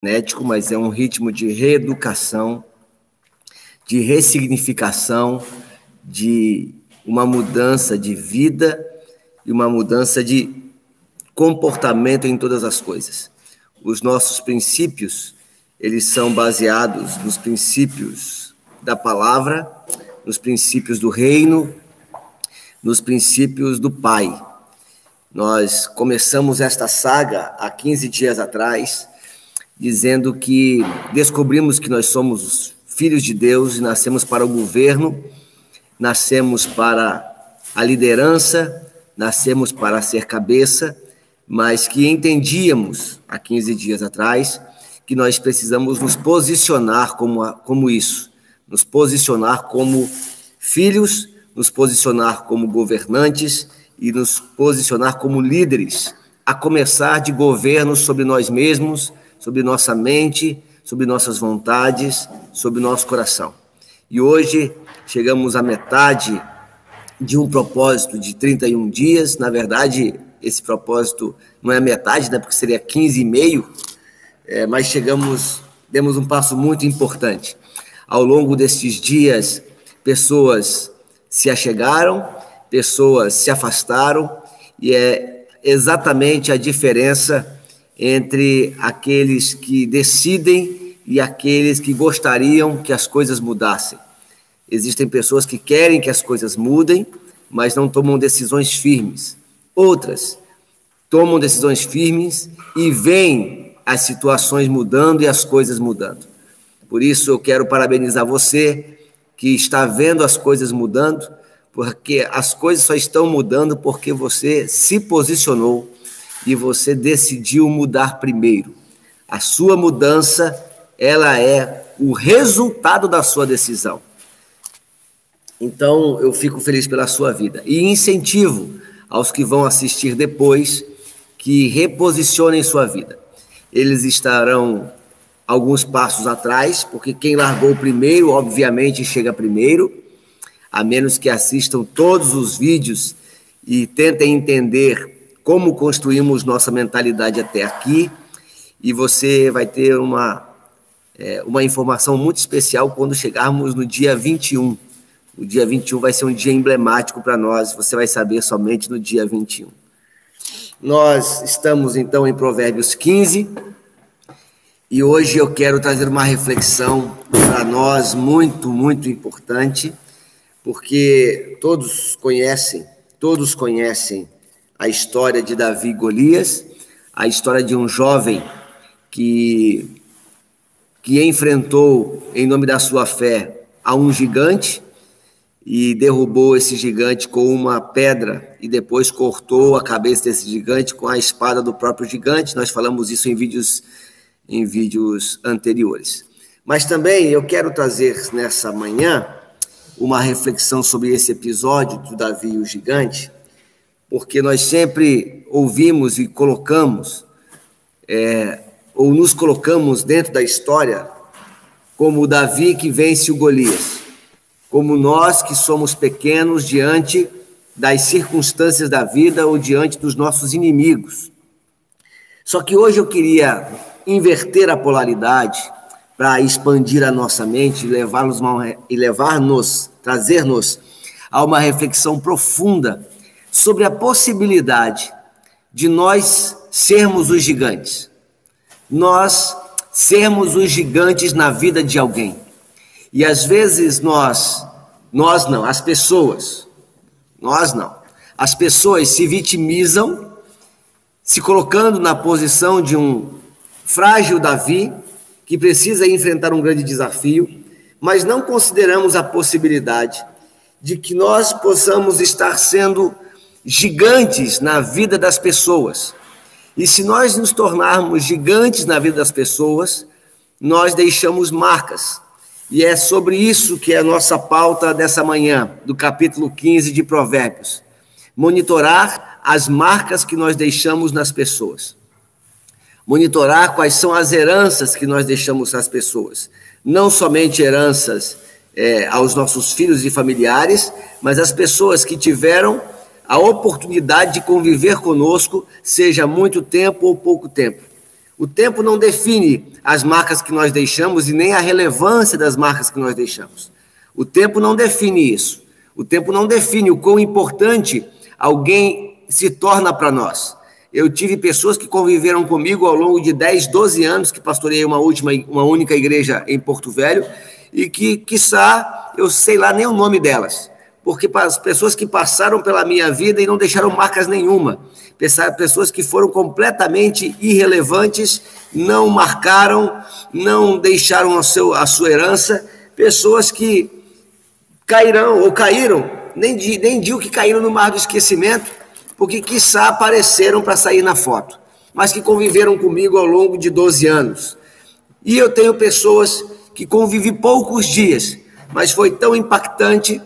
frenético, mas é um ritmo de reeducação, de ressignificação, de uma mudança de vida e uma mudança de comportamento em todas as coisas. Os nossos princípios, eles são baseados nos princípios da palavra, nos princípios do reino, nos princípios do Pai. Nós começamos esta saga há 15 dias atrás, dizendo que descobrimos que nós somos filhos de Deus e nascemos para o governo, nascemos para a liderança, nascemos para ser cabeça, mas que entendíamos há 15 dias atrás que nós precisamos nos posicionar como, como isso, nos posicionar como filhos, nos posicionar como governantes e nos posicionar como líderes, a começar de governo sobre nós mesmos, sobre nossa mente, sobre nossas vontades, sobre nosso coração. E hoje chegamos à metade de um propósito de 31 dias. Na verdade, esse propósito não é metade, né, porque seria 15 e meio, é, mas chegamos, demos um passo muito importante. Ao longo destes dias, pessoas se achegaram, pessoas se afastaram, e é exatamente a diferença entre aqueles que decidem e aqueles que gostariam que as coisas mudassem. Existem pessoas que querem que as coisas mudem, mas não tomam decisões firmes. Outras tomam decisões firmes e veem as situações mudando e as coisas mudando. Por isso eu quero parabenizar você que está vendo as coisas mudando, porque as coisas só estão mudando porque você se posicionou e você decidiu mudar primeiro. A sua mudança, ela é o resultado da sua decisão. Então, eu fico feliz pela sua vida. E incentivo aos que vão assistir depois que reposicionem sua vida. Eles estarão alguns passos atrás, porque quem largou primeiro, obviamente, chega primeiro, a menos que assistam todos os vídeos e tentem entender como construímos nossa mentalidade até aqui, e você vai ter uma, é, uma informação muito especial quando chegarmos no dia 21. O dia 21 vai ser um dia emblemático para nós, você vai saber somente no dia 21. Nós estamos então em Provérbios 15 e hoje eu quero trazer uma reflexão para nós muito, muito importante, porque todos conhecem, todos conhecem a história de Davi e Golias, a história de um jovem que, que enfrentou, em nome da sua fé, a um gigante e derrubou esse gigante com uma pedra e depois cortou a cabeça desse gigante com a espada do próprio gigante. Nós falamos isso em vídeos em vídeos anteriores. Mas também eu quero trazer nessa manhã uma reflexão sobre esse episódio do Davi e o gigante, porque nós sempre ouvimos e colocamos, é, ou nos colocamos dentro da história, como Davi que vence o Golias, como nós que somos pequenos diante das circunstâncias da vida ou diante dos nossos inimigos. Só que hoje eu queria inverter a polaridade para expandir a nossa mente e levar-nos levar-nos, trazer-nos a uma reflexão profunda sobre a possibilidade de nós sermos os gigantes. Nós sermos os gigantes na vida de alguém. E às vezes nós, nós não, as pessoas, nós não. As pessoas se vitimizam, se colocando na posição de um frágil Davi, que precisa enfrentar um grande desafio, mas não consideramos a possibilidade de que nós possamos estar sendo gigantes na vida das pessoas. E se nós nos tornarmos gigantes na vida das pessoas, nós deixamos marcas. E é sobre isso que é a nossa pauta dessa manhã, do capítulo 15 de Provérbios. Monitorar as marcas que nós deixamos nas pessoas. Monitorar quais são as heranças que nós deixamos às pessoas. Não somente heranças é, aos nossos filhos e familiares, mas as pessoas que tiveram a oportunidade de conviver conosco, seja muito tempo ou pouco tempo. O tempo não define as marcas que nós deixamos e nem a relevância das marcas que nós deixamos. O tempo não define isso. O tempo não define o quão importante alguém se torna para nós. Eu tive pessoas que conviveram comigo ao longo de 10, 12 anos, que pastoreei uma última, uma única igreja em Porto Velho, e que, quiçá, eu sei lá nem o nome delas, porque as pessoas que passaram pela minha vida e não deixaram marcas nenhuma, pessoas que foram completamente irrelevantes, não marcaram, não deixaram a, seu, a sua herança, pessoas que cairão ou caíram, nem, nem digo que caíram no mar do esquecimento, porque quiçá apareceram para sair na foto, mas que conviveram comigo ao longo de 12 anos. E eu tenho pessoas que convivi poucos dias, mas foi tão impactante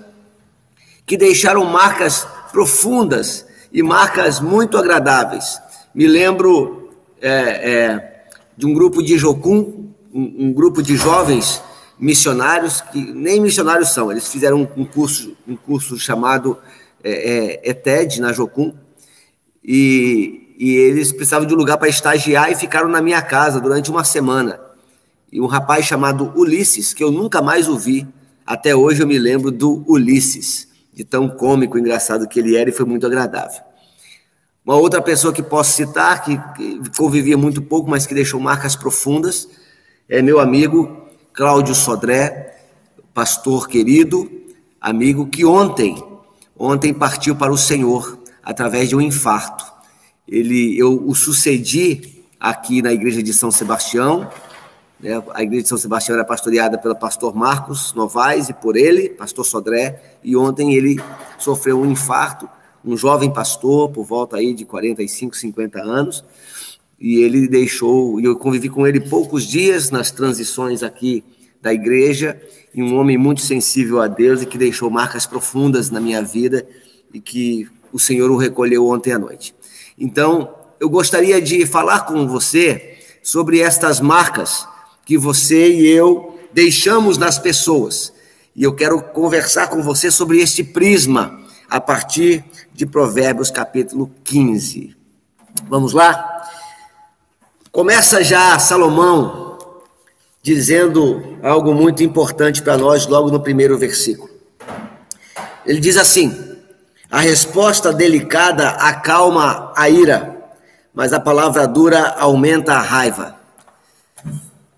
que deixaram marcas profundas e marcas muito agradáveis. Me lembro é, é, de um grupo de Jocum, um, um, grupo de jovens missionários que nem missionários são, eles fizeram um, curso, um curso chamado é, é ETED na Jocum, e, e eles precisavam de um lugar para estagiar e ficaram na minha casa durante uma semana. E um rapaz chamado Ulisses, que eu nunca mais ouvi, até hoje eu me lembro do Ulisses, de tão cômico, engraçado que ele era e foi muito agradável. Uma outra pessoa que posso citar, que, que convivia muito pouco, mas que deixou marcas profundas, é meu amigo Cláudio Sodré, pastor querido, amigo que ontem, ontem partiu para o Senhor através de um infarto. Ele, eu o sucedi aqui na igreja de São Sebastião. Né? A igreja de São Sebastião era pastoreada pelo pastor Marcos Novaes e por ele, pastor Sodré. E ontem ele sofreu um infarto, um jovem pastor, por volta aí de 45, 50 anos. E ele deixou, e eu convivi com ele poucos dias nas transições aqui da igreja, e um homem muito sensível a Deus e que deixou marcas profundas na minha vida e que o Senhor o recolheu ontem à noite. Então, eu gostaria de falar com você sobre estas marcas que você e eu deixamos nas pessoas. E eu quero conversar com você sobre este prisma a partir de Provérbios capítulo 15. Vamos lá? Começa já Salomão dizendo algo muito importante para nós logo no primeiro versículo. Ele diz assim: a resposta delicada acalma a ira, mas a palavra dura aumenta a raiva.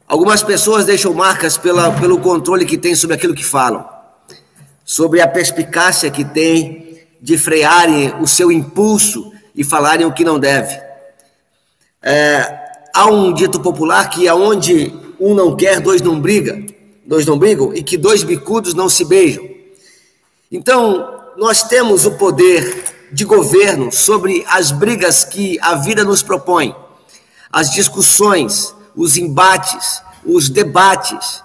Algumas pessoas deixam marcas pela, pelo controle que têm sobre aquilo que falam, sobre a perspicácia que têm de frearem o seu impulso e falarem o que não deve. É, há um dito popular que aonde um não quer, dois não brigam, dois não brigam, e que dois bicudos não se beijam. Então, nós temos o poder de governo sobre as brigas que a vida nos propõe, as discussões, os embates, os debates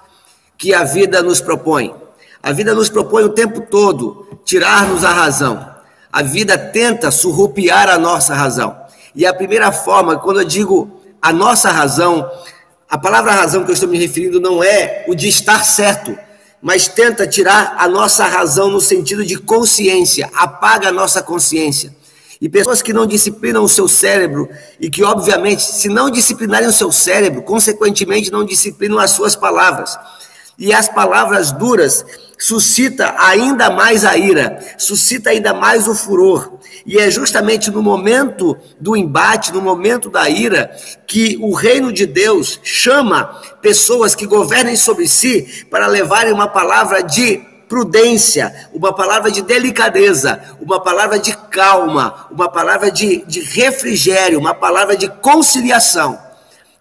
que a vida nos propõe. A vida nos propõe o tempo todo tirar-nos a razão. A vida tenta surrupiar a nossa razão. E a primeira forma, quando eu digo a nossa razão, a palavra razão que eu estou me referindo não é o de estar certo, mas tenta tirar a nossa razão no sentido de consciência, apaga a nossa consciência. E pessoas que não disciplinam o seu cérebro e que, obviamente, se não disciplinarem o seu cérebro, consequentemente não disciplinam as suas palavras. E as palavras duras suscita ainda mais a ira, suscita ainda mais o furor. E é justamente no momento do embate, no momento da ira, que o reino de Deus chama pessoas que governem sobre si para levarem uma palavra de prudência, uma palavra de delicadeza, uma palavra de calma, uma palavra de, de refrigério, uma palavra de conciliação.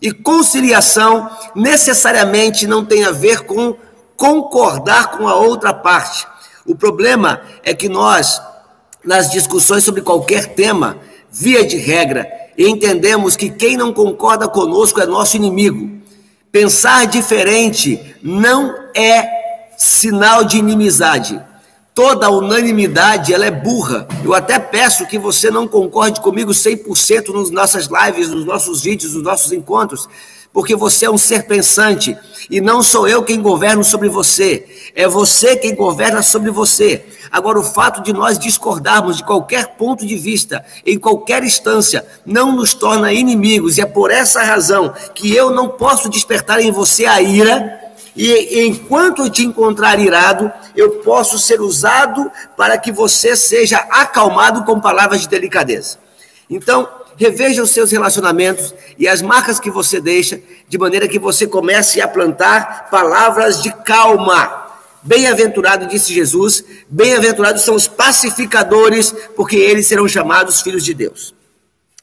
E conciliação necessariamente não tem a ver com concordar com a outra parte. O problema é que nós, nas discussões sobre qualquer tema, via de regra, entendemos que quem não concorda conosco é nosso inimigo. Pensar diferente não é sinal de inimizade. Toda unanimidade ela é burra. Eu até peço que você não concorde comigo 100% nas nossas lives, nos nossos vídeos, nos nossos encontros, porque você é um ser pensante e não sou eu quem governo sobre você, é você quem governa sobre você. Agora, o fato de nós discordarmos de qualquer ponto de vista, em qualquer instância, não nos torna inimigos, e é por essa razão que eu não posso despertar em você a ira. E enquanto eu te encontrar irado, eu posso ser usado para que você seja acalmado com palavras de delicadeza. Então, reveja os seus relacionamentos e as marcas que você deixa, de maneira que você comece a plantar palavras de calma. Bem-aventurado, disse Jesus, bem-aventurados são os pacificadores, porque eles serão chamados filhos de Deus.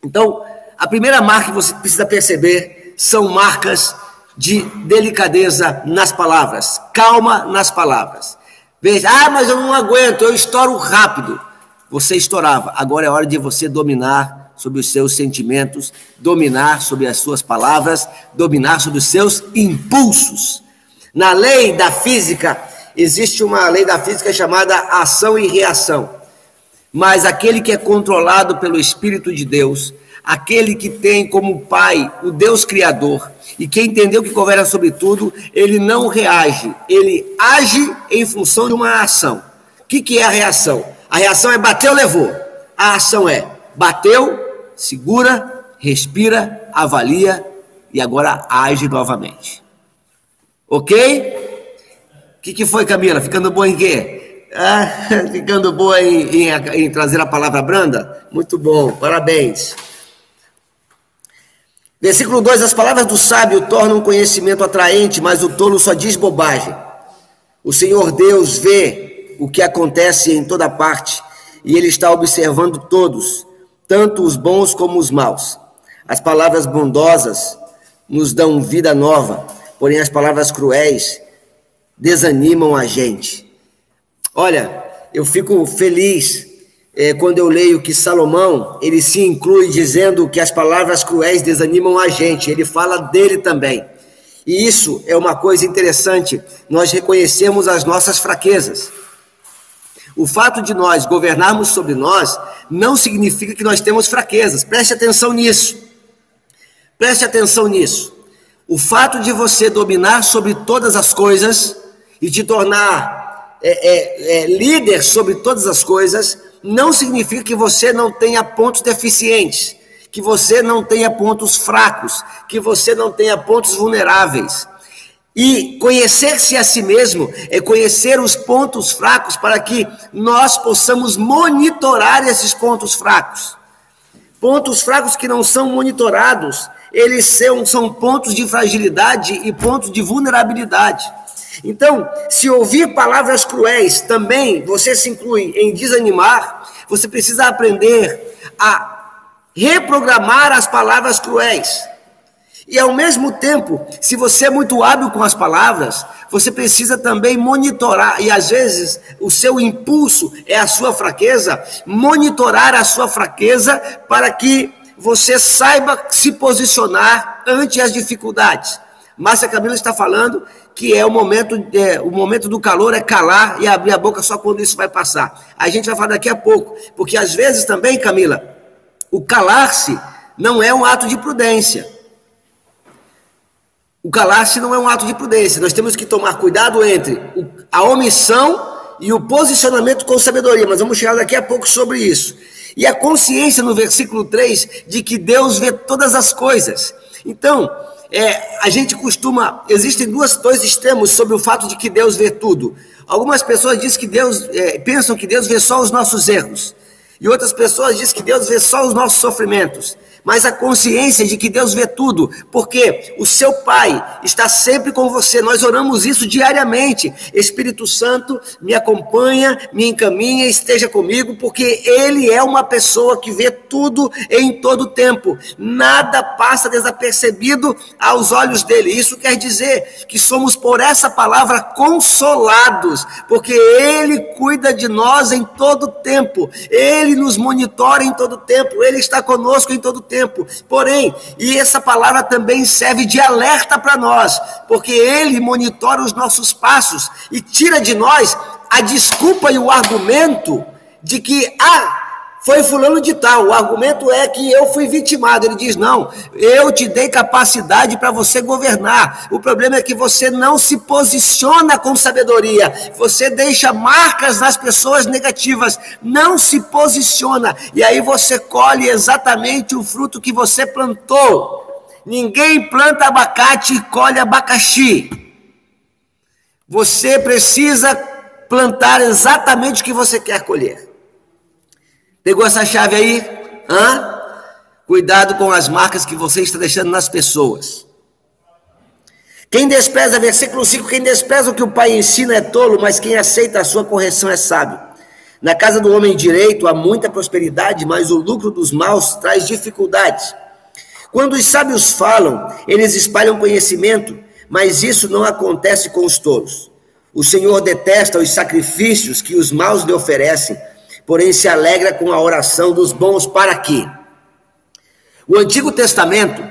Então, a primeira marca que você precisa perceber são marcas de delicadeza nas palavras, calma nas palavras. Veja, ah, mas eu não aguento, eu estouro rápido. Você estourava, agora é hora de você dominar sobre os seus sentimentos, dominar sobre as suas palavras, dominar sobre os seus impulsos. Na lei da física, existe uma lei da física chamada ação e reação. Mas aquele que é controlado pelo Espírito de Deus, aquele que tem como pai o Deus Criador, e que entendeu que governa sobre tudo, ele não reage, ele age em função de uma ação. O que, que é a reação? A reação é bateu, levou. A ação é bateu, segura, respira, avalia e agora age novamente. Ok? O que, que foi, Camila? Ficando boa em quê? Ah, ficando boa em, em, em trazer a palavra branda? Muito bom, parabéns. Versículo 2: As palavras do sábio tornam o conhecimento atraente, mas o tolo só diz bobagem. O Senhor Deus vê o que acontece em toda parte e Ele está observando todos tanto os bons como os maus. As palavras bondosas nos dão vida nova, porém as palavras cruéis desanimam a gente. Olha, eu fico feliz é, quando eu leio que Salomão ele se inclui dizendo que as palavras cruéis desanimam a gente. Ele fala dele também. E isso é uma coisa interessante. Nós reconhecemos as nossas fraquezas. O fato de nós governarmos sobre nós não significa que nós temos fraquezas. Preste atenção nisso. Preste atenção nisso. O fato de você dominar sobre todas as coisas e te tornar é, é, é, líder sobre todas as coisas não significa que você não tenha pontos deficientes, que você não tenha pontos fracos, que você não tenha pontos vulneráveis. E conhecer-se a si mesmo é conhecer os pontos fracos para que nós possamos monitorar esses pontos fracos. Pontos fracos que não são monitorados, eles são, são pontos de fragilidade e pontos de vulnerabilidade. Então, se ouvir palavras cruéis também você se inclui em desanimar, você precisa aprender a reprogramar as palavras cruéis. E ao mesmo tempo, se você é muito hábil com as palavras, você precisa também monitorar, e às vezes o seu impulso é a sua fraqueza, monitorar a sua fraqueza para que você saiba se posicionar ante as dificuldades. Márcia Camila está falando que é o momento, é, o momento do calor é calar e abrir a boca só quando isso vai passar. A gente vai falar daqui a pouco, porque às vezes também, Camila, o calar-se não é um ato de prudência. O calar-se não é um ato de prudência. Nós temos que tomar cuidado entre a omissão e o posicionamento com sabedoria. Mas vamos chegar daqui a pouco sobre isso. E a consciência no versículo 3 de que Deus vê todas as coisas. Então, é, a gente costuma. Existem duas, dois extremos sobre o fato de que Deus vê tudo. Algumas pessoas dizem que Deus, é, pensam que Deus vê só os nossos erros. E outras pessoas dizem que Deus vê só os nossos sofrimentos mas a consciência de que Deus vê tudo, porque o seu Pai está sempre com você. Nós oramos isso diariamente. Espírito Santo, me acompanha, me encaminha, esteja comigo, porque Ele é uma pessoa que vê tudo em todo tempo. Nada passa desapercebido aos olhos dele. Isso quer dizer que somos por essa palavra consolados, porque Ele cuida de nós em todo tempo. Ele nos monitora em todo tempo. Ele está conosco em todo tempo tempo. Porém, e essa palavra também serve de alerta para nós, porque ele monitora os nossos passos e tira de nós a desculpa e o argumento de que, ah, foi fulano de tal. O argumento é que eu fui vitimado. Ele diz: não, eu te dei capacidade para você governar. O problema é que você não se posiciona com sabedoria. Você deixa marcas nas pessoas negativas. Não se posiciona. E aí você colhe exatamente o fruto que você plantou. Ninguém planta abacate e colhe abacaxi. Você precisa plantar exatamente o que você quer colher. Pegou essa chave aí? Hã? Cuidado com as marcas que você está deixando nas pessoas. Quem despreza, versículo 5, quem despreza o que o pai ensina é tolo, mas quem aceita a sua correção é sábio. Na casa do homem direito há muita prosperidade, mas o lucro dos maus traz dificuldades. Quando os sábios falam, eles espalham conhecimento, mas isso não acontece com os tolos. O Senhor detesta os sacrifícios que os maus lhe oferecem, porém se alegra com a oração dos bons para quê? O Antigo Testamento,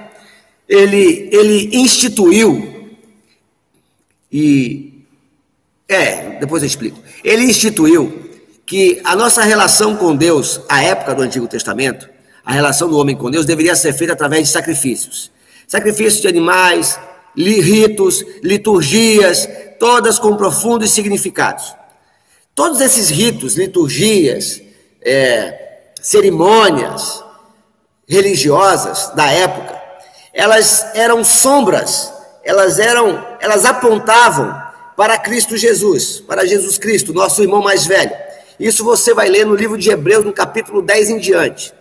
ele, ele instituiu, e, é, depois eu explico, ele instituiu que a nossa relação com Deus, a época do Antigo Testamento, a relação do homem com Deus deveria ser feita através de sacrifícios. Sacrifícios de animais, ritos, liturgias, todas com profundos significados. Todos esses ritos, liturgias, é, cerimônias religiosas da época, elas eram sombras, elas eram, elas apontavam para Cristo Jesus, para Jesus Cristo, nosso irmão mais velho. Isso você vai ler no livro de Hebreus, no capítulo 10 em diante.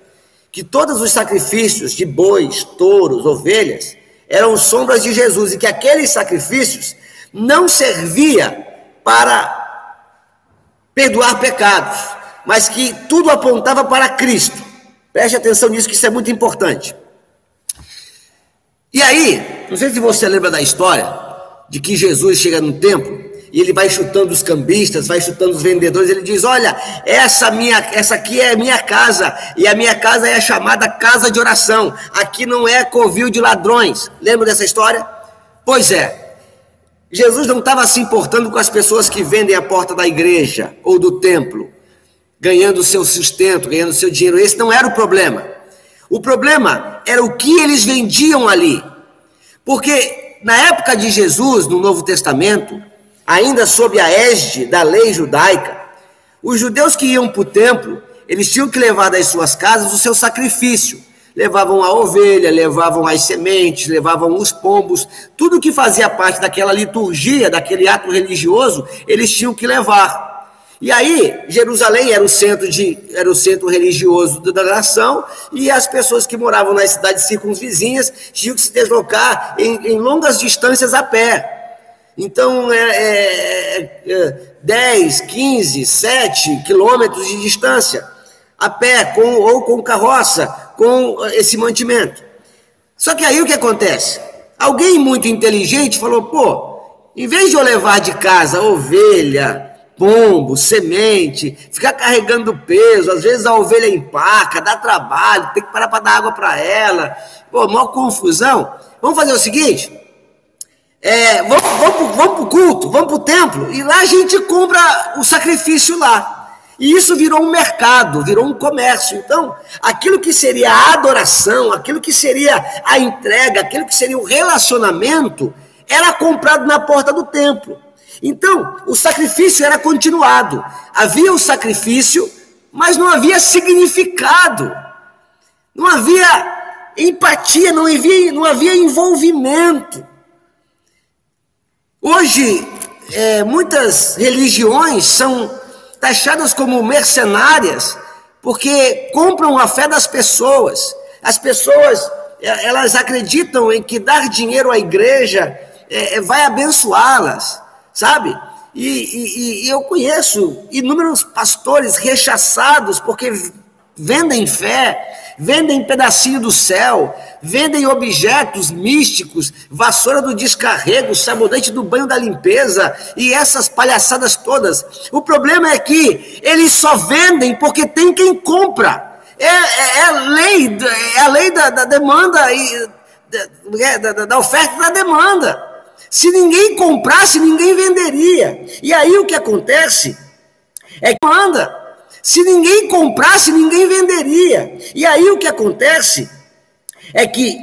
Que todos os sacrifícios de bois, touros, ovelhas, eram sombras de Jesus e que aqueles sacrifícios não servia para perdoar pecados, mas que tudo apontava para Cristo. Preste atenção nisso, que isso é muito importante. E aí, não sei se você lembra da história de que Jesus chega no templo e ele vai chutando os cambistas, vai chutando os vendedores, ele diz: "Olha, essa minha, essa aqui é minha casa, e a minha casa é chamada casa de oração. Aqui não é covil de ladrões". Lembra dessa história? Pois é. Jesus não estava se importando com as pessoas que vendem a porta da igreja ou do templo, ganhando seu sustento, ganhando seu dinheiro. Esse não era o problema. O problema era o que eles vendiam ali. Porque na época de Jesus, no Novo Testamento, ainda sob a égide da lei judaica, os judeus que iam para o templo, eles tinham que levar das suas casas o seu sacrifício levavam a ovelha, levavam as sementes, levavam os pombos, tudo que fazia parte daquela liturgia, daquele ato religioso, eles tinham que levar. E aí, Jerusalém era o centro, de, era o centro religioso da nação, e as pessoas que moravam nas cidades circunvizinhas tinham que se deslocar em, em longas distâncias a pé. Então, é, é, é 10, 15, 7 quilômetros de distância, a pé com, ou com carroça, com esse mantimento. Só que aí o que acontece? Alguém muito inteligente falou: pô, em vez de eu levar de casa ovelha, pombo, semente, ficar carregando peso, às vezes a ovelha empaca, dá trabalho, tem que parar para dar água para ela, pô, maior confusão. Vamos fazer o seguinte: é, vamos, vamos, vamos para o culto, vamos para o templo, e lá a gente compra o sacrifício lá. E isso virou um mercado, virou um comércio. Então, aquilo que seria a adoração, aquilo que seria a entrega, aquilo que seria o relacionamento, era comprado na porta do templo. Então, o sacrifício era continuado. Havia o sacrifício, mas não havia significado. Não havia empatia, não havia, não havia envolvimento. Hoje, é, muitas religiões são taxadas como mercenárias, porque compram a fé das pessoas. As pessoas, é, elas acreditam em que dar dinheiro à igreja é, é vai abençoá-las, sabe? E, e, e eu conheço inúmeros pastores rechaçados porque vendem fé, vendem pedacinho do céu, vendem objetos místicos, vassoura do descarrego, sabonete do banho da limpeza e essas palhaçadas todas. O problema é que eles só vendem porque tem quem compra. É, é, é lei, é a lei da, da demanda e da, da, da oferta e da demanda. Se ninguém comprasse, ninguém venderia. E aí o que acontece é que manda. Se ninguém comprasse, ninguém venderia. E aí o que acontece é que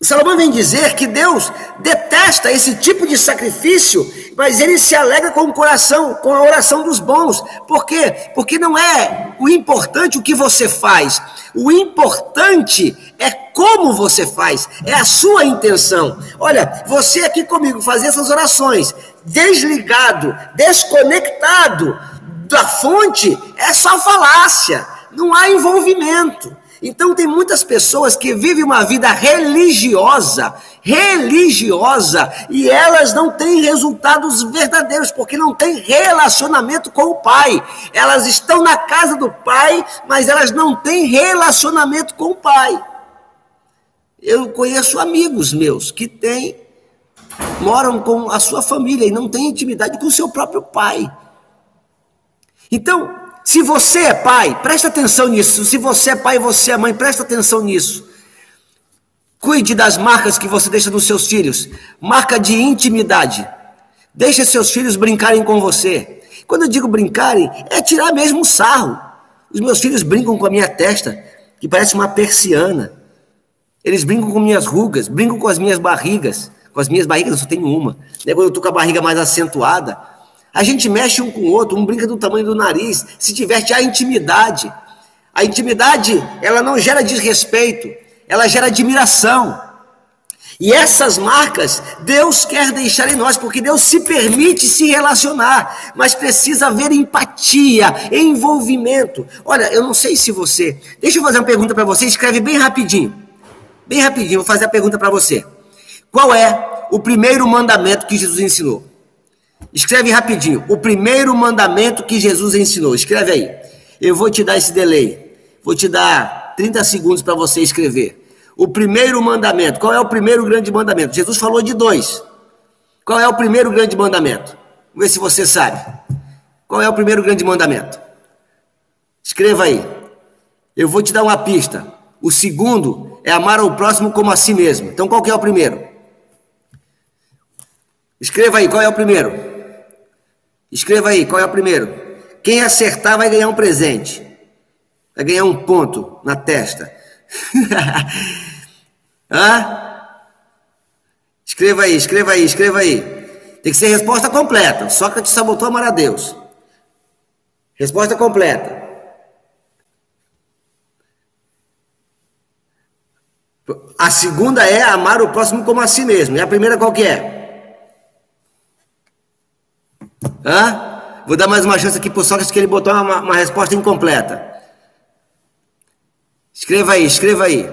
Salomão vem dizer que Deus detesta esse tipo de sacrifício, mas ele se alegra com o coração, com a oração dos bons. Por quê? Porque não é o importante o que você faz, o importante é como você faz, é a sua intenção. Olha, você aqui comigo fazer essas orações, desligado, desconectado da fonte, é só falácia, não há envolvimento. Então tem muitas pessoas que vivem uma vida religiosa, religiosa, e elas não têm resultados verdadeiros, porque não têm relacionamento com o Pai. Elas estão na casa do Pai, mas elas não têm relacionamento com o Pai. Eu conheço amigos meus que têm, moram com a sua família e não têm intimidade com o seu próprio pai. Então, se você é pai, presta atenção nisso. Se você é pai e você é mãe, presta atenção nisso. Cuide das marcas que você deixa nos seus filhos. Marca de intimidade. Deixe seus filhos brincarem com você. Quando eu digo brincarem, é tirar mesmo sarro. Os meus filhos brincam com a minha testa, que parece uma persiana. Eles brincam com minhas rugas, brincam com as minhas barrigas. Com as minhas barrigas eu só tenho uma. Quando eu estou com a barriga mais acentuada, a gente mexe um com o outro, um brinca do tamanho do nariz, se diverte a intimidade. A intimidade, ela não gera desrespeito, ela gera admiração. E essas marcas Deus quer deixar em nós, porque Deus se permite se relacionar, mas precisa haver empatia, envolvimento. Olha, eu não sei se você. Deixa eu fazer uma pergunta para você, escreve bem rapidinho. Bem rapidinho, vou fazer a pergunta para você. Qual é o primeiro mandamento que Jesus ensinou? Escreve rapidinho. O primeiro mandamento que Jesus ensinou. Escreve aí. Eu vou te dar esse delay. Vou te dar 30 segundos para você escrever. O primeiro mandamento. Qual é o primeiro grande mandamento? Jesus falou de dois. Qual é o primeiro grande mandamento? Vamos ver se você sabe. Qual é o primeiro grande mandamento? Escreva aí. Eu vou te dar uma pista. O segundo é amar ao próximo como a si mesmo. Então qual que é o primeiro? Escreva aí, qual é o primeiro? Escreva aí, qual é o primeiro? Quem acertar vai ganhar um presente. Vai ganhar um ponto na testa. Hã? Escreva aí, escreva aí, escreva aí. Tem que ser resposta completa. Sócrates sabotou amar a Deus. Resposta completa. A segunda é amar o próximo como a si mesmo. E a primeira qual que é? Hã? Vou dar mais uma chance aqui pro Sócrates que ele botou uma, uma resposta incompleta. Escreva aí, escreva aí.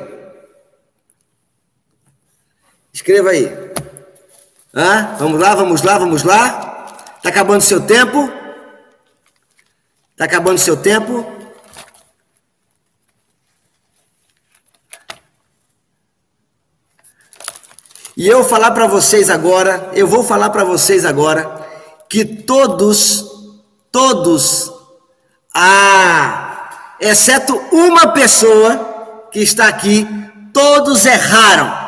Escreva aí. Hã? Vamos lá, vamos lá, vamos lá. Tá acabando seu tempo. Tá acabando seu tempo. E eu falar para vocês agora, eu vou falar para vocês agora que todos, todos, ah, exceto uma pessoa que está aqui, todos erraram.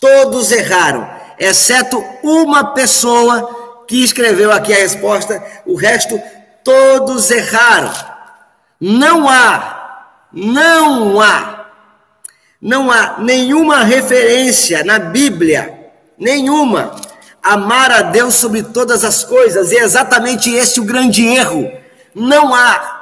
Todos erraram, exceto uma pessoa que escreveu aqui a resposta, o resto todos erraram. Não há, não há, não há nenhuma referência na Bíblia, nenhuma, amar a Deus sobre todas as coisas, e é exatamente esse o grande erro. Não há.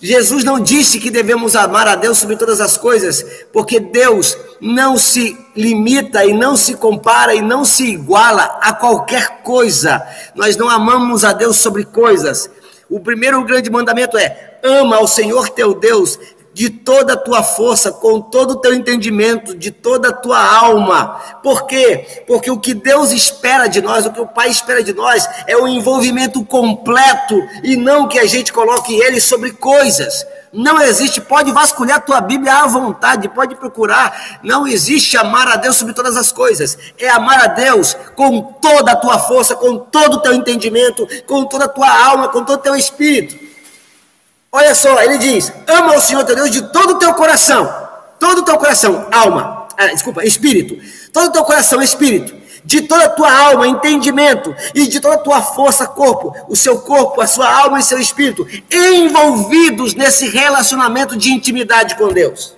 Jesus não disse que devemos amar a Deus sobre todas as coisas, porque Deus não se limita e não se compara e não se iguala a qualquer coisa. Nós não amamos a Deus sobre coisas. O primeiro grande mandamento é: ama ao Senhor teu Deus de toda a tua força, com todo o teu entendimento, de toda a tua alma. Por quê? Porque o que Deus espera de nós, o que o Pai espera de nós, é o envolvimento completo e não que a gente coloque ele sobre coisas. Não existe, pode vasculhar a tua Bíblia à vontade, pode procurar. Não existe amar a Deus sobre todas as coisas. É amar a Deus com toda a tua força, com todo o teu entendimento, com toda a tua alma, com todo o teu espírito. Olha só, ele diz: ama o Senhor teu Deus de todo o teu coração, todo o teu coração, alma, ah, desculpa, espírito, todo o teu coração, espírito, de toda a tua alma, entendimento. E de toda a tua força, corpo, o seu corpo, a sua alma e seu espírito, envolvidos nesse relacionamento de intimidade com Deus.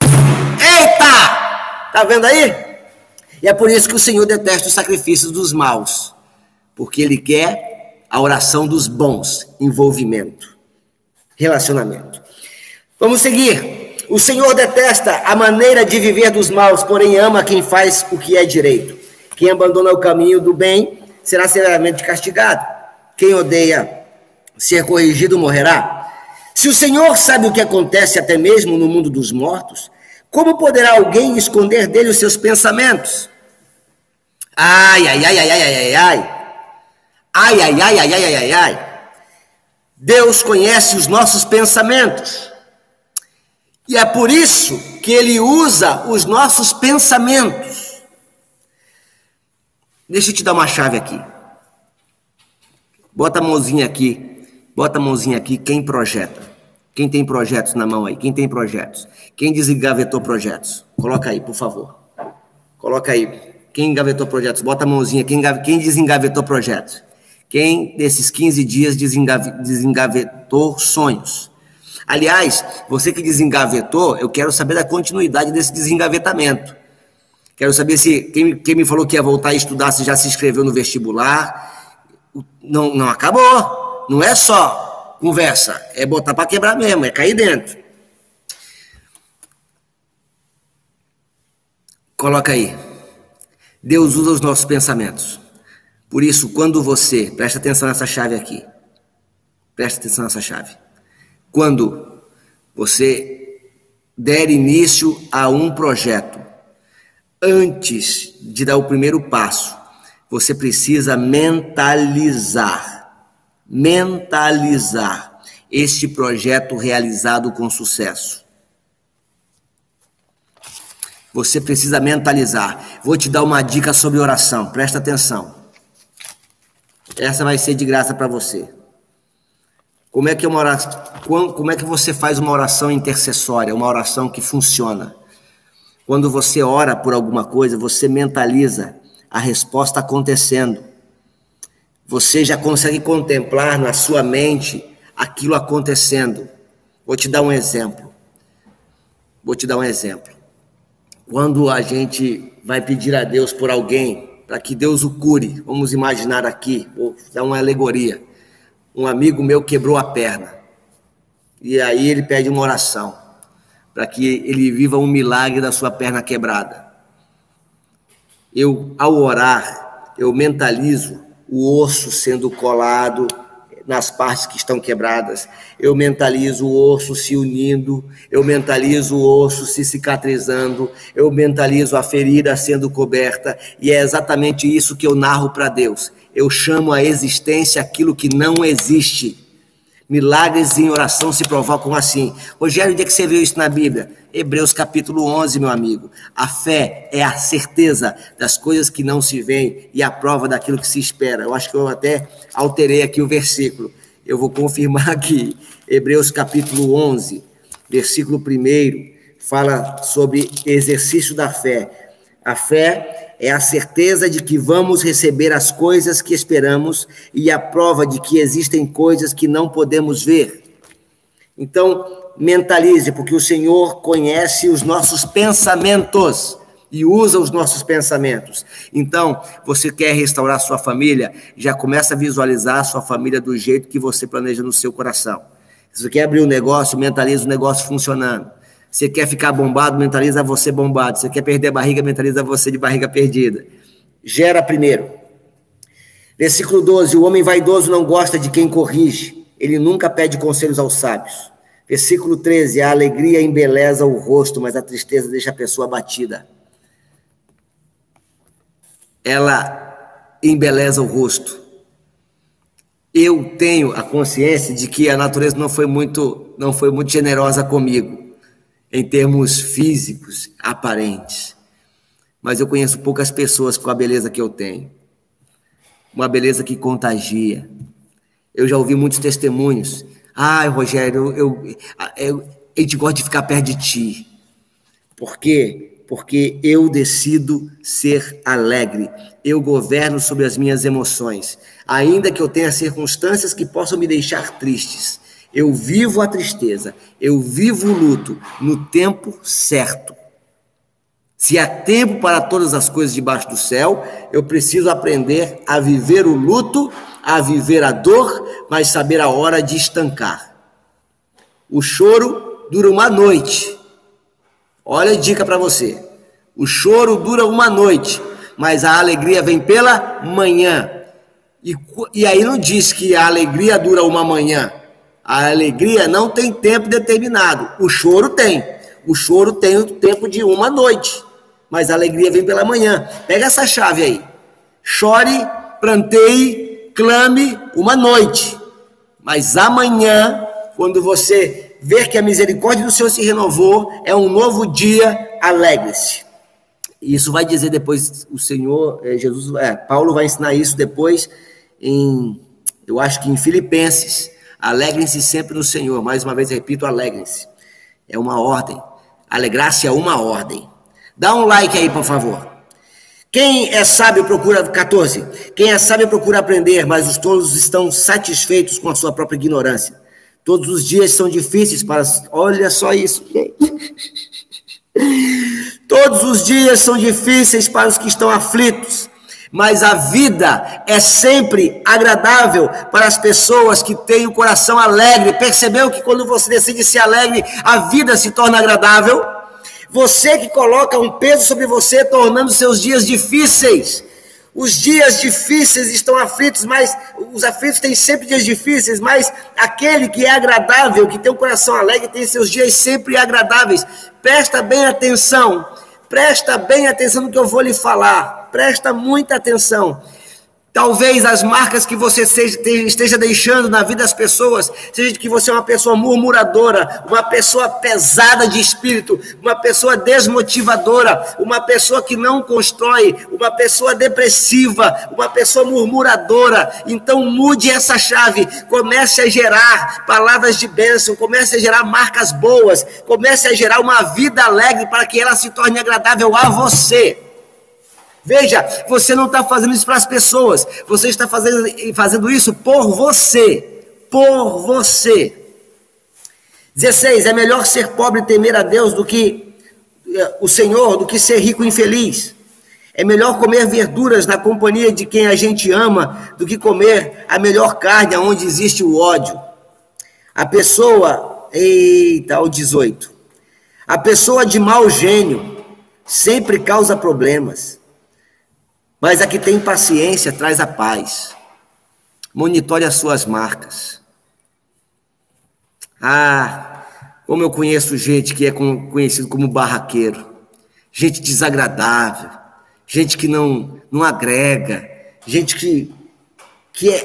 Eita! Tá vendo aí? E é por isso que o Senhor detesta os sacrifícios dos maus, porque Ele quer a oração dos bons, envolvimento, relacionamento. Vamos seguir. O Senhor detesta a maneira de viver dos maus, porém ama quem faz o que é direito. Quem abandona o caminho do bem será severamente castigado. Quem odeia ser corrigido morrerá. Se o Senhor sabe o que acontece até mesmo no mundo dos mortos, como poderá alguém esconder dele os seus pensamentos? Ai, ai, ai, ai, ai, ai, ai. Ai, ai, ai, ai, ai, ai, ai, ai. Deus conhece os nossos pensamentos. E é por isso que ele usa os nossos pensamentos. Deixa eu te dar uma chave aqui. Bota a mãozinha aqui. Bota a mãozinha aqui, quem projeta. Quem tem projetos na mão aí? Quem tem projetos? Quem desengavetou projetos? Coloca aí, por favor. Coloca aí. Quem engavetou projetos? Bota a mãozinha. Quem, quem desengavetou projetos? Quem desses 15 dias desengavetou sonhos? Aliás, você que desengavetou, eu quero saber da continuidade desse desengavetamento. Quero saber se quem, quem me falou que ia voltar a estudar, se já se inscreveu no vestibular. Não, não acabou. Não é só conversa, é botar para quebrar mesmo, é cair dentro. Coloca aí. Deus usa os nossos pensamentos. Por isso, quando você, presta atenção nessa chave aqui. Presta atenção nessa chave. Quando você der início a um projeto, antes de dar o primeiro passo, você precisa mentalizar, mentalizar este projeto realizado com sucesso. Você precisa mentalizar. Vou te dar uma dica sobre oração, presta atenção. Essa vai ser de graça para você. Como é que é uma oração, como é que você faz uma oração intercessória, uma oração que funciona? Quando você ora por alguma coisa, você mentaliza a resposta acontecendo. Você já consegue contemplar na sua mente aquilo acontecendo. Vou te dar um exemplo. Vou te dar um exemplo. Quando a gente vai pedir a Deus por alguém, para que Deus o cure, vamos imaginar aqui, vou dar uma alegoria um amigo meu quebrou a perna. E aí ele pede uma oração para que ele viva um milagre da sua perna quebrada. Eu, ao orar, eu mentalizo o osso sendo colado nas partes que estão quebradas. Eu mentalizo o osso se unindo, eu mentalizo o osso se cicatrizando, eu mentalizo a ferida sendo coberta, e é exatamente isso que eu narro para Deus eu chamo a existência aquilo que não existe. Milagres em oração se provocam assim. Rogério, onde é que você viu isso na Bíblia? Hebreus capítulo 11, meu amigo. A fé é a certeza das coisas que não se veem e a prova daquilo que se espera. Eu acho que eu até alterei aqui o versículo. Eu vou confirmar aqui. Hebreus capítulo 11, versículo 1, fala sobre exercício da fé. A fé é a certeza de que vamos receber as coisas que esperamos e a prova de que existem coisas que não podemos ver. Então, mentalize, porque o Senhor conhece os nossos pensamentos e usa os nossos pensamentos. Então, você quer restaurar sua família, já começa a visualizar a sua família do jeito que você planeja no seu coração. Se você quer abrir um negócio, mentalize o negócio funcionando. Você quer ficar bombado, mentaliza você bombado. Você quer perder a barriga, mentaliza você de barriga perdida. Gera primeiro. Versículo 12: O homem vaidoso não gosta de quem corrige, ele nunca pede conselhos aos sábios. Versículo 13: A alegria embeleza o rosto, mas a tristeza deixa a pessoa abatida. Ela embeleza o rosto. Eu tenho a consciência de que a natureza não foi muito, não foi muito generosa comigo em termos físicos aparentes. Mas eu conheço poucas pessoas com a beleza que eu tenho. Uma beleza que contagia. Eu já ouvi muitos testemunhos. Ai, Rogério, eu, eu, eu, gosta de ficar perto de ti. Porque Porque eu decido ser alegre. Eu governo sobre as minhas emoções. Ainda que eu tenha circunstâncias que possam me deixar tristes, eu vivo a tristeza, eu vivo o luto no tempo certo. Se há tempo para todas as coisas debaixo do céu, eu preciso aprender a viver o luto, a viver a dor, mas saber a hora de estancar. O choro dura uma noite. Olha a dica para você. O choro dura uma noite, mas a alegria vem pela manhã. E, e aí não diz que a alegria dura uma manhã. A alegria não tem tempo determinado. O choro tem. O choro tem o tempo de uma noite mas a alegria vem pela manhã. Pega essa chave aí. Chore, planteie, clame uma noite. Mas amanhã, quando você ver que a misericórdia do Senhor se renovou, é um novo dia, alegre-se. Isso vai dizer depois o Senhor, é, Jesus, é, Paulo vai ensinar isso depois em, eu acho que em Filipenses. Alegrem-se sempre no Senhor. Mais uma vez repito, alegrem-se. É uma ordem. Alegrar-se é uma ordem. Dá um like aí, por favor. Quem é sábio procura 14. Quem é sábio procura aprender, mas os tolos estão satisfeitos com a sua própria ignorância. Todos os dias são difíceis para Olha só isso. Todos os dias são difíceis para os que estão aflitos, mas a vida é sempre agradável para as pessoas que têm o coração alegre. Percebeu que quando você decide ser alegre, a vida se torna agradável? Você que coloca um peso sobre você, tornando seus dias difíceis. Os dias difíceis estão aflitos, mas os aflitos têm sempre dias difíceis, mas aquele que é agradável, que tem um coração alegre, tem seus dias sempre agradáveis. Presta bem atenção, presta bem atenção no que eu vou lhe falar, presta muita atenção. Talvez as marcas que você esteja deixando na vida das pessoas, seja que você é uma pessoa murmuradora, uma pessoa pesada de espírito, uma pessoa desmotivadora, uma pessoa que não constrói, uma pessoa depressiva, uma pessoa murmuradora. Então mude essa chave, comece a gerar palavras de bênção, comece a gerar marcas boas, comece a gerar uma vida alegre para que ela se torne agradável a você. Veja, você não está fazendo isso para as pessoas, você está fazendo, fazendo isso por você. Por você. 16. É melhor ser pobre e temer a Deus do que eh, o Senhor, do que ser rico e infeliz. É melhor comer verduras na companhia de quem a gente ama do que comer a melhor carne onde existe o ódio. A pessoa, eita, o 18. A pessoa de mau gênio sempre causa problemas. Mas a que tem paciência traz a paz. Monitore as suas marcas. Ah, como eu conheço gente que é conhecido como barraqueiro, gente desagradável, gente que não, não agrega, gente que, que é,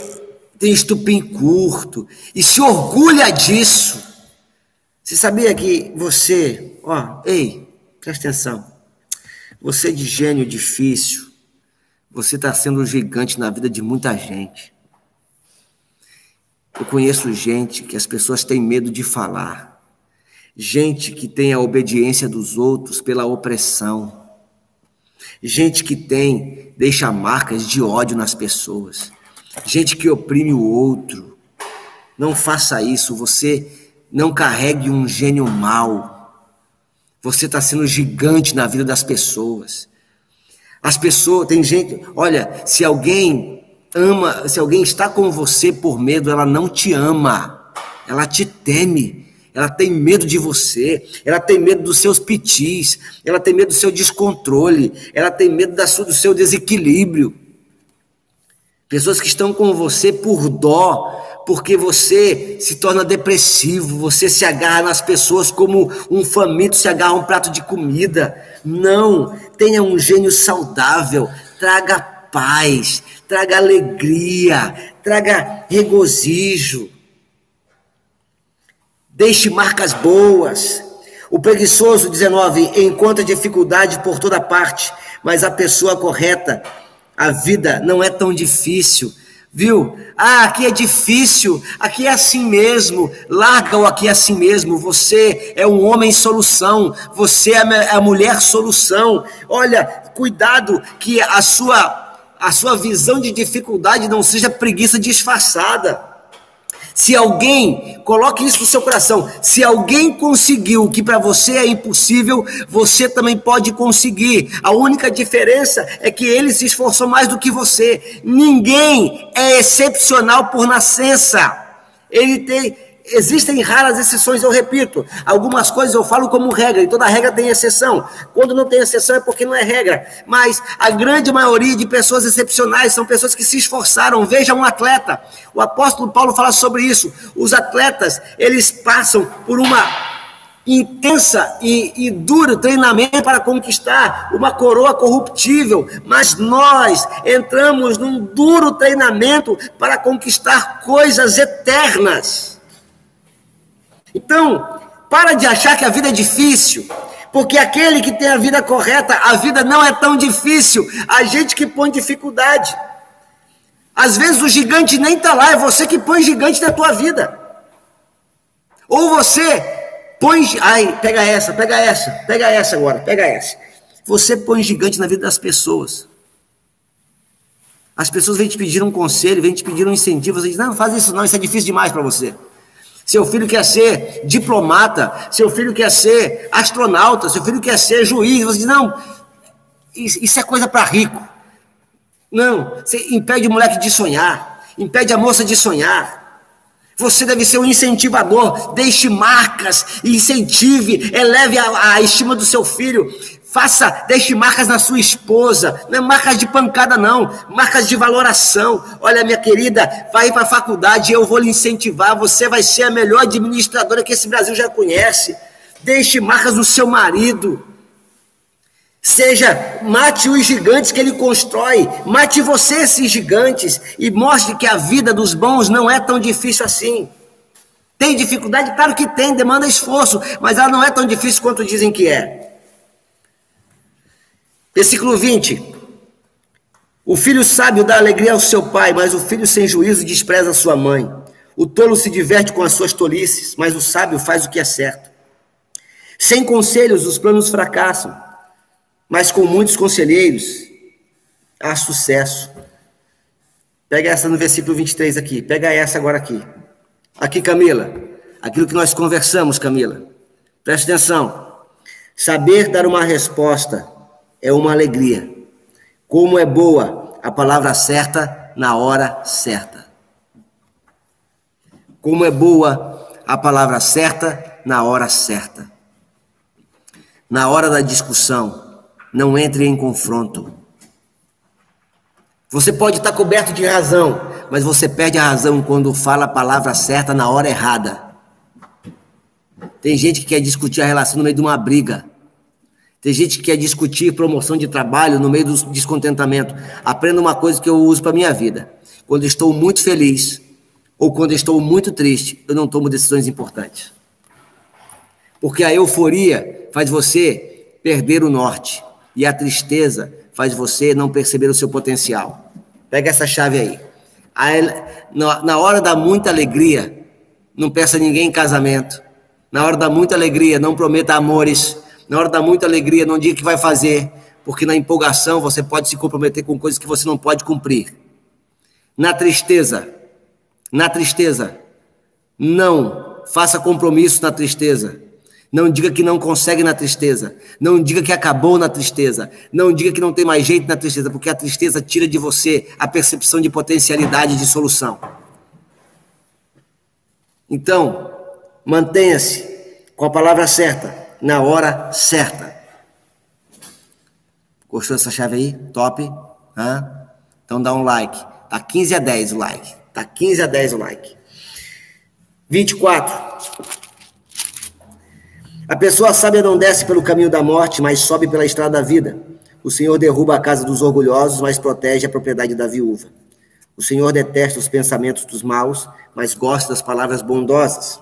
tem estupim curto e se orgulha disso. Você sabia que você, ó, ei, presta atenção, você de gênio difícil, você está sendo um gigante na vida de muita gente. Eu conheço gente que as pessoas têm medo de falar. Gente que tem a obediência dos outros pela opressão. Gente que tem, deixa marcas de ódio nas pessoas. Gente que oprime o outro. Não faça isso, você não carregue um gênio mau. Você está sendo gigante na vida das pessoas. As pessoas, tem gente, olha, se alguém ama, se alguém está com você por medo, ela não te ama, ela te teme, ela tem medo de você, ela tem medo dos seus pitis, ela tem medo do seu descontrole, ela tem medo da sua, do seu desequilíbrio. Pessoas que estão com você por dó, porque você se torna depressivo, você se agarra nas pessoas como um faminto se agarra a um prato de comida. Não, tenha um gênio saudável, traga paz, traga alegria, traga regozijo. Deixe marcas boas. O preguiçoso, 19, encontra dificuldade por toda parte, mas a pessoa correta, a vida não é tão difícil Viu? Ah, aqui é difícil, aqui é assim mesmo. Larga o aqui é assim mesmo. Você é um homem solução, você é a mulher solução. Olha, cuidado que a sua a sua visão de dificuldade não seja preguiça disfarçada. Se alguém, coloque isso no seu coração, se alguém conseguiu o que para você é impossível, você também pode conseguir. A única diferença é que ele se esforçou mais do que você. Ninguém é excepcional por nascença. Ele tem Existem raras exceções, eu repito. Algumas coisas eu falo como regra, e toda regra tem exceção. Quando não tem exceção é porque não é regra. Mas a grande maioria de pessoas excepcionais são pessoas que se esforçaram. Veja um atleta. O apóstolo Paulo fala sobre isso. Os atletas, eles passam por uma intensa e, e, duro treinamento para conquistar uma coroa corruptível, mas nós entramos num duro treinamento para conquistar coisas eternas. Então, para de achar que a vida é difícil, porque aquele que tem a vida correta, a vida não é tão difícil. A gente que põe dificuldade. Às vezes o gigante nem está lá, é você que põe gigante na tua vida. Ou você põe. Ai, pega essa, pega essa, pega essa agora, pega essa. Você põe gigante na vida das pessoas. As pessoas vêm te pedir um conselho, vêm te pedir um incentivo. Você diz: não, faz isso não, isso é difícil demais para você. Seu filho quer ser diplomata, seu filho quer ser astronauta, seu filho quer ser juiz. Você diz, não, isso é coisa para rico. Não, você impede o moleque de sonhar, impede a moça de sonhar. Você deve ser um incentivador, deixe marcas, incentive, eleve a, a estima do seu filho. Faça, deixe marcas na sua esposa, não é marcas de pancada, não, marcas de valoração. Olha, minha querida, vai para a faculdade, eu vou lhe incentivar, você vai ser a melhor administradora que esse Brasil já conhece. Deixe marcas no seu marido. Seja, mate os gigantes que ele constrói, mate você esses gigantes e mostre que a vida dos bons não é tão difícil assim. Tem dificuldade? Claro que tem, demanda esforço, mas ela não é tão difícil quanto dizem que é. Versículo 20. O filho sábio dá alegria ao seu pai, mas o filho sem juízo despreza a sua mãe. O tolo se diverte com as suas tolices, mas o sábio faz o que é certo. Sem conselhos, os planos fracassam, mas com muitos conselheiros há sucesso. Pega essa no versículo 23 aqui, pega essa agora aqui. Aqui, Camila, aquilo que nós conversamos, Camila. Preste atenção. Saber dar uma resposta é uma alegria. Como é boa a palavra certa na hora certa. Como é boa a palavra certa na hora certa. Na hora da discussão, não entre em confronto. Você pode estar coberto de razão, mas você perde a razão quando fala a palavra certa na hora errada. Tem gente que quer discutir a relação no meio de uma briga. Tem gente que quer discutir promoção de trabalho no meio do descontentamento. Aprenda uma coisa que eu uso para minha vida. Quando estou muito feliz ou quando estou muito triste, eu não tomo decisões importantes. Porque a euforia faz você perder o norte e a tristeza faz você não perceber o seu potencial. Pega essa chave aí. Na hora da muita alegria, não peça ninguém em casamento. Na hora da muita alegria, não prometa amores na hora da muita alegria, não diga que vai fazer, porque na empolgação você pode se comprometer com coisas que você não pode cumprir. Na tristeza, na tristeza, não faça compromisso na tristeza. Não diga que não consegue na tristeza. Não diga que acabou na tristeza. Não diga que não tem mais jeito na tristeza, porque a tristeza tira de você a percepção de potencialidade de solução. Então, mantenha-se com a palavra certa na hora certa. Gostou dessa chave aí? Top? Hã? Então dá um like. Tá 15 a 10 o like. Tá 15 a 10 o like. 24. A pessoa sábia não desce pelo caminho da morte, mas sobe pela estrada da vida. O Senhor derruba a casa dos orgulhosos, mas protege a propriedade da viúva. O Senhor detesta os pensamentos dos maus, mas gosta das palavras bondosas.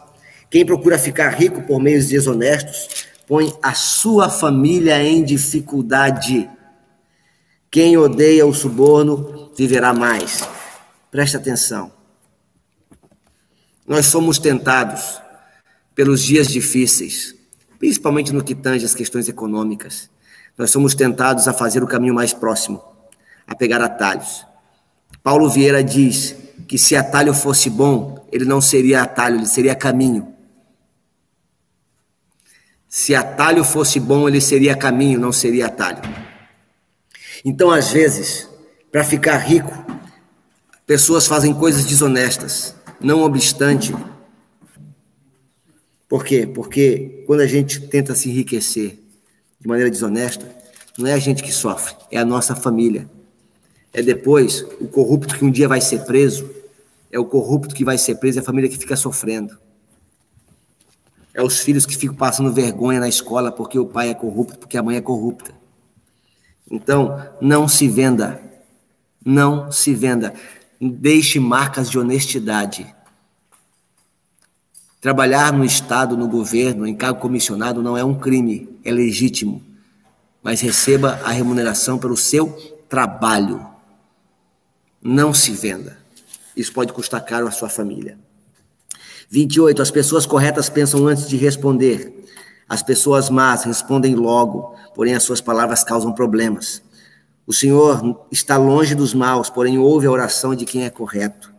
Quem procura ficar rico por meios desonestos põe a sua família em dificuldade. Quem odeia o suborno viverá mais. Preste atenção. Nós somos tentados pelos dias difíceis, principalmente no que tange as questões econômicas. Nós somos tentados a fazer o caminho mais próximo, a pegar atalhos. Paulo Vieira diz que se atalho fosse bom, ele não seria atalho, ele seria caminho. Se atalho fosse bom, ele seria caminho, não seria atalho. Então, às vezes, para ficar rico, pessoas fazem coisas desonestas, não obstante. Por quê? Porque quando a gente tenta se enriquecer de maneira desonesta, não é a gente que sofre, é a nossa família. É depois o corrupto que um dia vai ser preso, é o corrupto que vai ser preso, é a família que fica sofrendo. É os filhos que ficam passando vergonha na escola porque o pai é corrupto, porque a mãe é corrupta. Então, não se venda. Não se venda. Deixe marcas de honestidade. Trabalhar no Estado, no governo, em cargo comissionado não é um crime, é legítimo. Mas receba a remuneração pelo seu trabalho. Não se venda. Isso pode custar caro à sua família. 28. As pessoas corretas pensam antes de responder. As pessoas más respondem logo, porém as suas palavras causam problemas. O Senhor está longe dos maus, porém ouve a oração de quem é correto.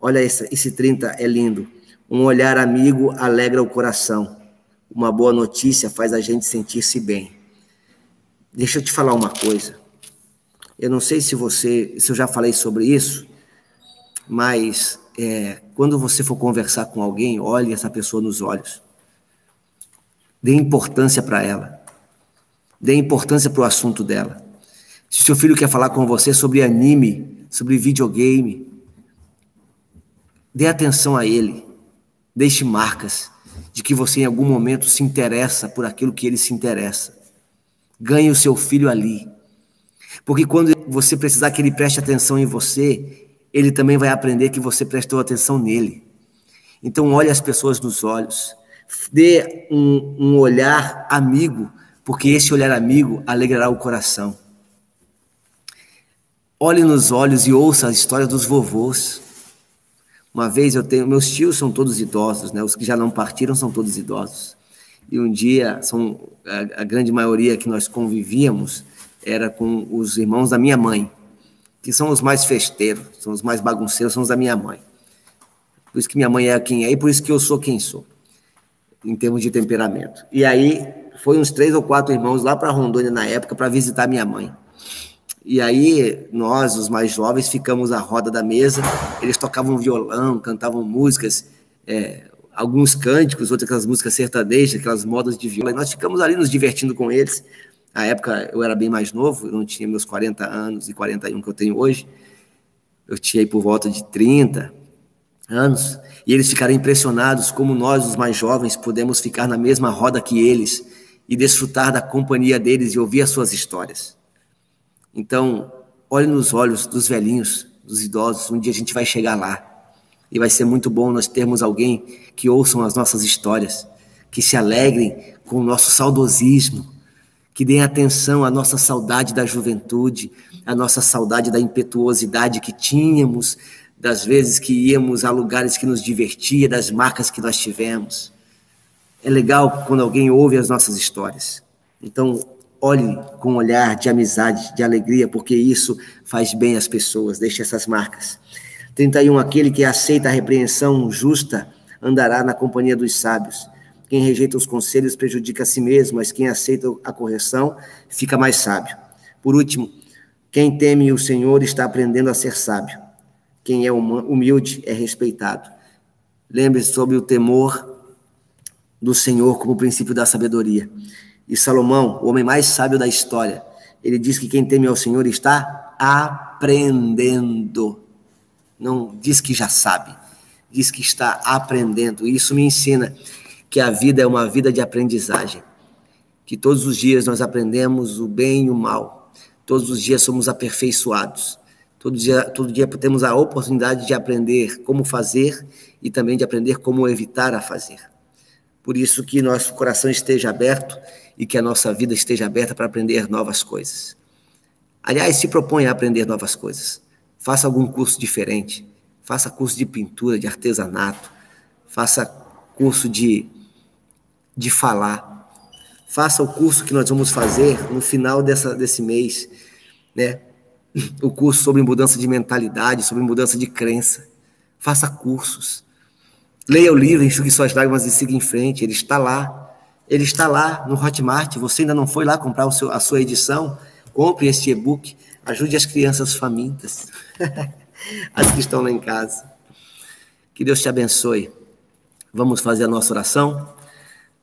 Olha esse, esse 30 é lindo. Um olhar amigo alegra o coração. Uma boa notícia faz a gente sentir-se bem. Deixa eu te falar uma coisa. Eu não sei se você, se eu já falei sobre isso, mas é, quando você for conversar com alguém, olhe essa pessoa nos olhos. Dê importância para ela. Dê importância para o assunto dela. Se seu filho quer falar com você sobre anime, sobre videogame, dê atenção a ele. Deixe marcas de que você em algum momento se interessa por aquilo que ele se interessa. Ganhe o seu filho ali. Porque quando você precisar que ele preste atenção em você, ele também vai aprender que você prestou atenção nele. Então, olhe as pessoas nos olhos, dê um, um olhar amigo, porque esse olhar amigo alegrará o coração. Olhe nos olhos e ouça a história dos vovôs. Uma vez eu tenho, meus tios são todos idosos, né? Os que já não partiram são todos idosos. E um dia, são a, a grande maioria que nós convivíamos era com os irmãos da minha mãe que são os mais festeiros, são os mais bagunceiros, são os da minha mãe. Por isso que minha mãe é quem é e por isso que eu sou quem sou, em termos de temperamento. E aí, foi uns três ou quatro irmãos lá para Rondônia na época para visitar minha mãe. E aí, nós, os mais jovens, ficamos à roda da mesa, eles tocavam violão, cantavam músicas, é, alguns cânticos, outras aquelas músicas sertanejas, aquelas modas de violão, e nós ficamos ali nos divertindo com eles. Na época eu era bem mais novo, eu não tinha meus 40 anos e 41 que eu tenho hoje. Eu tinha aí por volta de 30 anos. E eles ficaram impressionados como nós, os mais jovens, podemos ficar na mesma roda que eles e desfrutar da companhia deles e ouvir as suas histórias. Então, olhe nos olhos dos velhinhos, dos idosos. Um dia a gente vai chegar lá. E vai ser muito bom nós termos alguém que ouçam as nossas histórias, que se alegrem com o nosso saudosismo, que deem atenção à nossa saudade da juventude, à nossa saudade da impetuosidade que tínhamos, das vezes que íamos a lugares que nos divertia, das marcas que nós tivemos. É legal quando alguém ouve as nossas histórias. Então, olhe com um olhar de amizade, de alegria, porque isso faz bem às pessoas, deixa essas marcas. 31. Aquele que aceita a repreensão justa andará na companhia dos sábios. Quem rejeita os conselhos prejudica a si mesmo, mas quem aceita a correção fica mais sábio. Por último, quem teme o Senhor está aprendendo a ser sábio. Quem é humilde é respeitado. Lembre-se sobre o temor do Senhor como princípio da sabedoria. E Salomão, o homem mais sábio da história, ele diz que quem teme ao Senhor está aprendendo. Não diz que já sabe, diz que está aprendendo. E isso me ensina que a vida é uma vida de aprendizagem, que todos os dias nós aprendemos o bem e o mal, todos os dias somos aperfeiçoados, todo dia, todo dia temos a oportunidade de aprender como fazer e também de aprender como evitar a fazer. Por isso que nosso coração esteja aberto e que a nossa vida esteja aberta para aprender novas coisas. Aliás, se propõe a aprender novas coisas. faça algum curso diferente. Faça curso de pintura, de artesanato. Faça curso de, de falar. Faça o curso que nós vamos fazer no final dessa, desse mês, né? O curso sobre mudança de mentalidade, sobre mudança de crença. Faça cursos. Leia o livro, enxugue suas lágrimas e siga em frente. Ele está lá. Ele está lá no Hotmart. Você ainda não foi lá comprar seu, a sua edição? Compre este e-book. Ajude as crianças famintas. as que estão lá em casa. Que Deus te abençoe. Vamos fazer a nossa oração.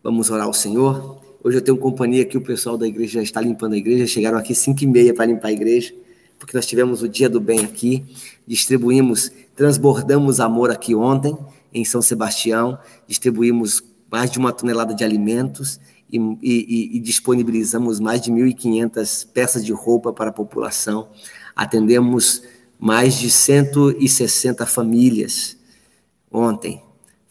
Vamos orar ao Senhor. Hoje eu tenho companhia aqui, o pessoal da igreja já está limpando a igreja. Chegaram aqui 5 e meia para limpar a igreja, porque nós tivemos o dia do bem aqui. Distribuímos, transbordamos amor aqui ontem em São Sebastião. Distribuímos mais de uma tonelada de alimentos e, e, e disponibilizamos mais de 1.500 peças de roupa para a população. Atendemos mais de 160 famílias ontem.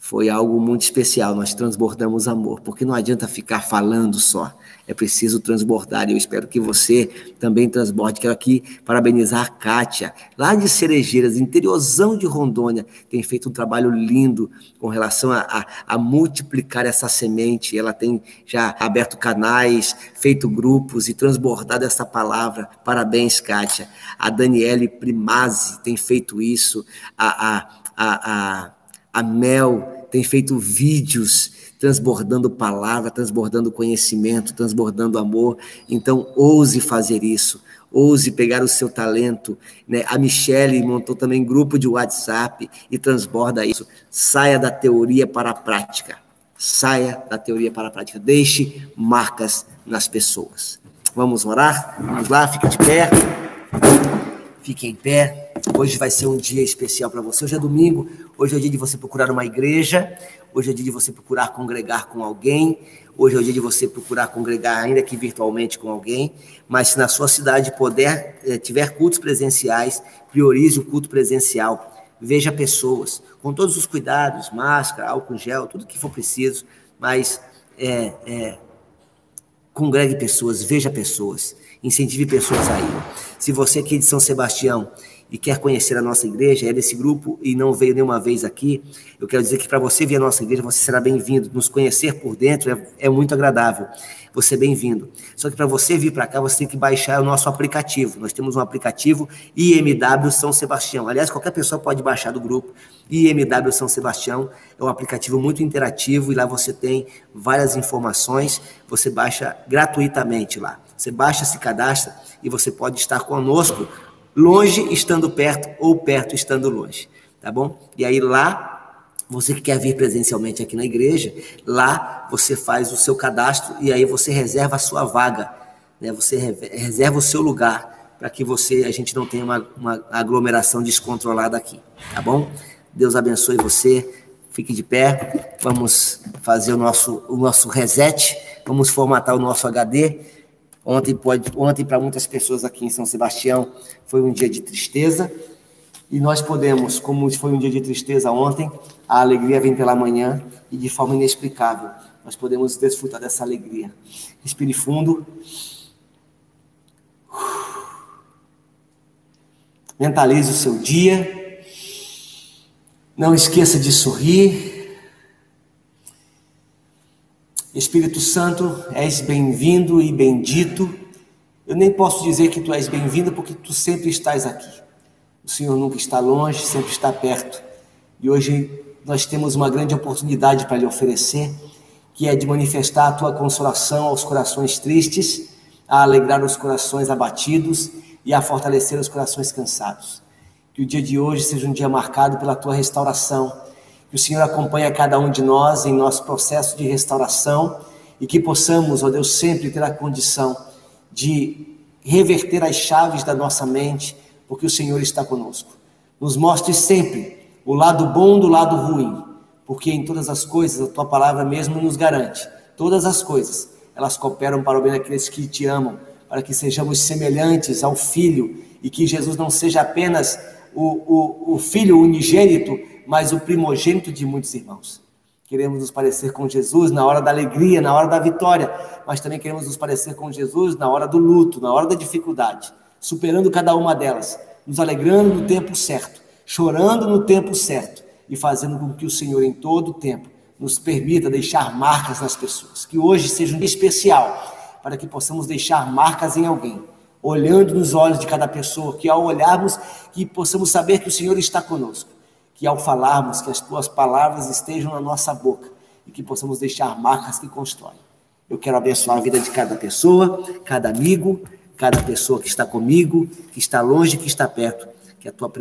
Foi algo muito especial, nós transbordamos amor, porque não adianta ficar falando só, é preciso transbordar, e eu espero que você também transborde. Quero aqui parabenizar a Kátia, lá de Cerejeiras, interiorzão de Rondônia, tem feito um trabalho lindo com relação a, a, a multiplicar essa semente, ela tem já aberto canais, feito grupos e transbordado essa palavra. Parabéns, Kátia. A Daniele Primazzi tem feito isso, a, a, a, a a Mel tem feito vídeos transbordando palavra, transbordando conhecimento, transbordando amor. Então, ouse fazer isso. Ouse pegar o seu talento. Né? A Michelle montou também grupo de WhatsApp e transborda isso. Saia da teoria para a prática. Saia da teoria para a prática. Deixe marcas nas pessoas. Vamos orar? Vamos lá, fica de pé. Fique em pé. Hoje vai ser um dia especial para você. Hoje é domingo. Hoje é dia de você procurar uma igreja. Hoje é dia de você procurar congregar com alguém. Hoje é o dia de você procurar congregar, ainda que virtualmente, com alguém. Mas se na sua cidade puder, eh, tiver cultos presenciais, priorize o culto presencial. Veja pessoas, com todos os cuidados, máscara, álcool gel, tudo que for preciso. Mas é, é, congregue pessoas, veja pessoas, incentive pessoas a ir. Se você aqui de São Sebastião e quer conhecer a nossa igreja, é desse grupo e não veio nenhuma vez aqui, eu quero dizer que para você vir à nossa igreja, você será bem-vindo. Nos conhecer por dentro é, é muito agradável. Você é bem-vindo. Só que para você vir para cá, você tem que baixar o nosso aplicativo. Nós temos um aplicativo IMW São Sebastião. Aliás, qualquer pessoa pode baixar do grupo. IMW São Sebastião é um aplicativo muito interativo e lá você tem várias informações. Você baixa gratuitamente lá. Você baixa, se cadastra e você pode estar conosco, longe estando perto ou perto estando longe, tá bom? E aí lá, você que quer vir presencialmente aqui na igreja, lá você faz o seu cadastro e aí você reserva a sua vaga, né? Você reserva o seu lugar para que você a gente não tenha uma, uma aglomeração descontrolada aqui, tá bom? Deus abençoe você. Fique de pé. Vamos fazer o nosso o nosso reset. Vamos formatar o nosso HD Ontem, pode, ontem para muitas pessoas aqui em São Sebastião, foi um dia de tristeza. E nós podemos, como foi um dia de tristeza ontem, a alegria vem pela manhã e de forma inexplicável. Nós podemos desfrutar dessa alegria. Respire fundo. Mentalize o seu dia. Não esqueça de sorrir. Espírito Santo, és bem-vindo e bendito. Eu nem posso dizer que tu és bem-vindo porque tu sempre estás aqui. O Senhor nunca está longe, sempre está perto. E hoje nós temos uma grande oportunidade para lhe oferecer, que é de manifestar a tua consolação aos corações tristes, a alegrar os corações abatidos e a fortalecer os corações cansados. Que o dia de hoje seja um dia marcado pela tua restauração que o Senhor acompanhe cada um de nós em nosso processo de restauração e que possamos, ó Deus, sempre ter a condição de reverter as chaves da nossa mente, porque o Senhor está conosco. Nos mostre sempre o lado bom do lado ruim, porque em todas as coisas a tua palavra mesmo nos garante. Todas as coisas, elas cooperam para o bem daqueles que te amam, para que sejamos semelhantes ao Filho e que Jesus não seja apenas o, o, o Filho unigênito, mas o primogênito de muitos irmãos. Queremos nos parecer com Jesus na hora da alegria, na hora da vitória, mas também queremos nos parecer com Jesus na hora do luto, na hora da dificuldade, superando cada uma delas, nos alegrando no tempo certo, chorando no tempo certo e fazendo com que o Senhor, em todo o tempo, nos permita deixar marcas nas pessoas. Que hoje seja um dia especial para que possamos deixar marcas em alguém, olhando nos olhos de cada pessoa, que ao olharmos, que possamos saber que o Senhor está conosco, que ao falarmos, que as tuas palavras estejam na nossa boca e que possamos deixar marcas que constroem. Eu quero abençoar a vida de cada pessoa, cada amigo, cada pessoa que está comigo, que está longe, que está perto, que a tua presença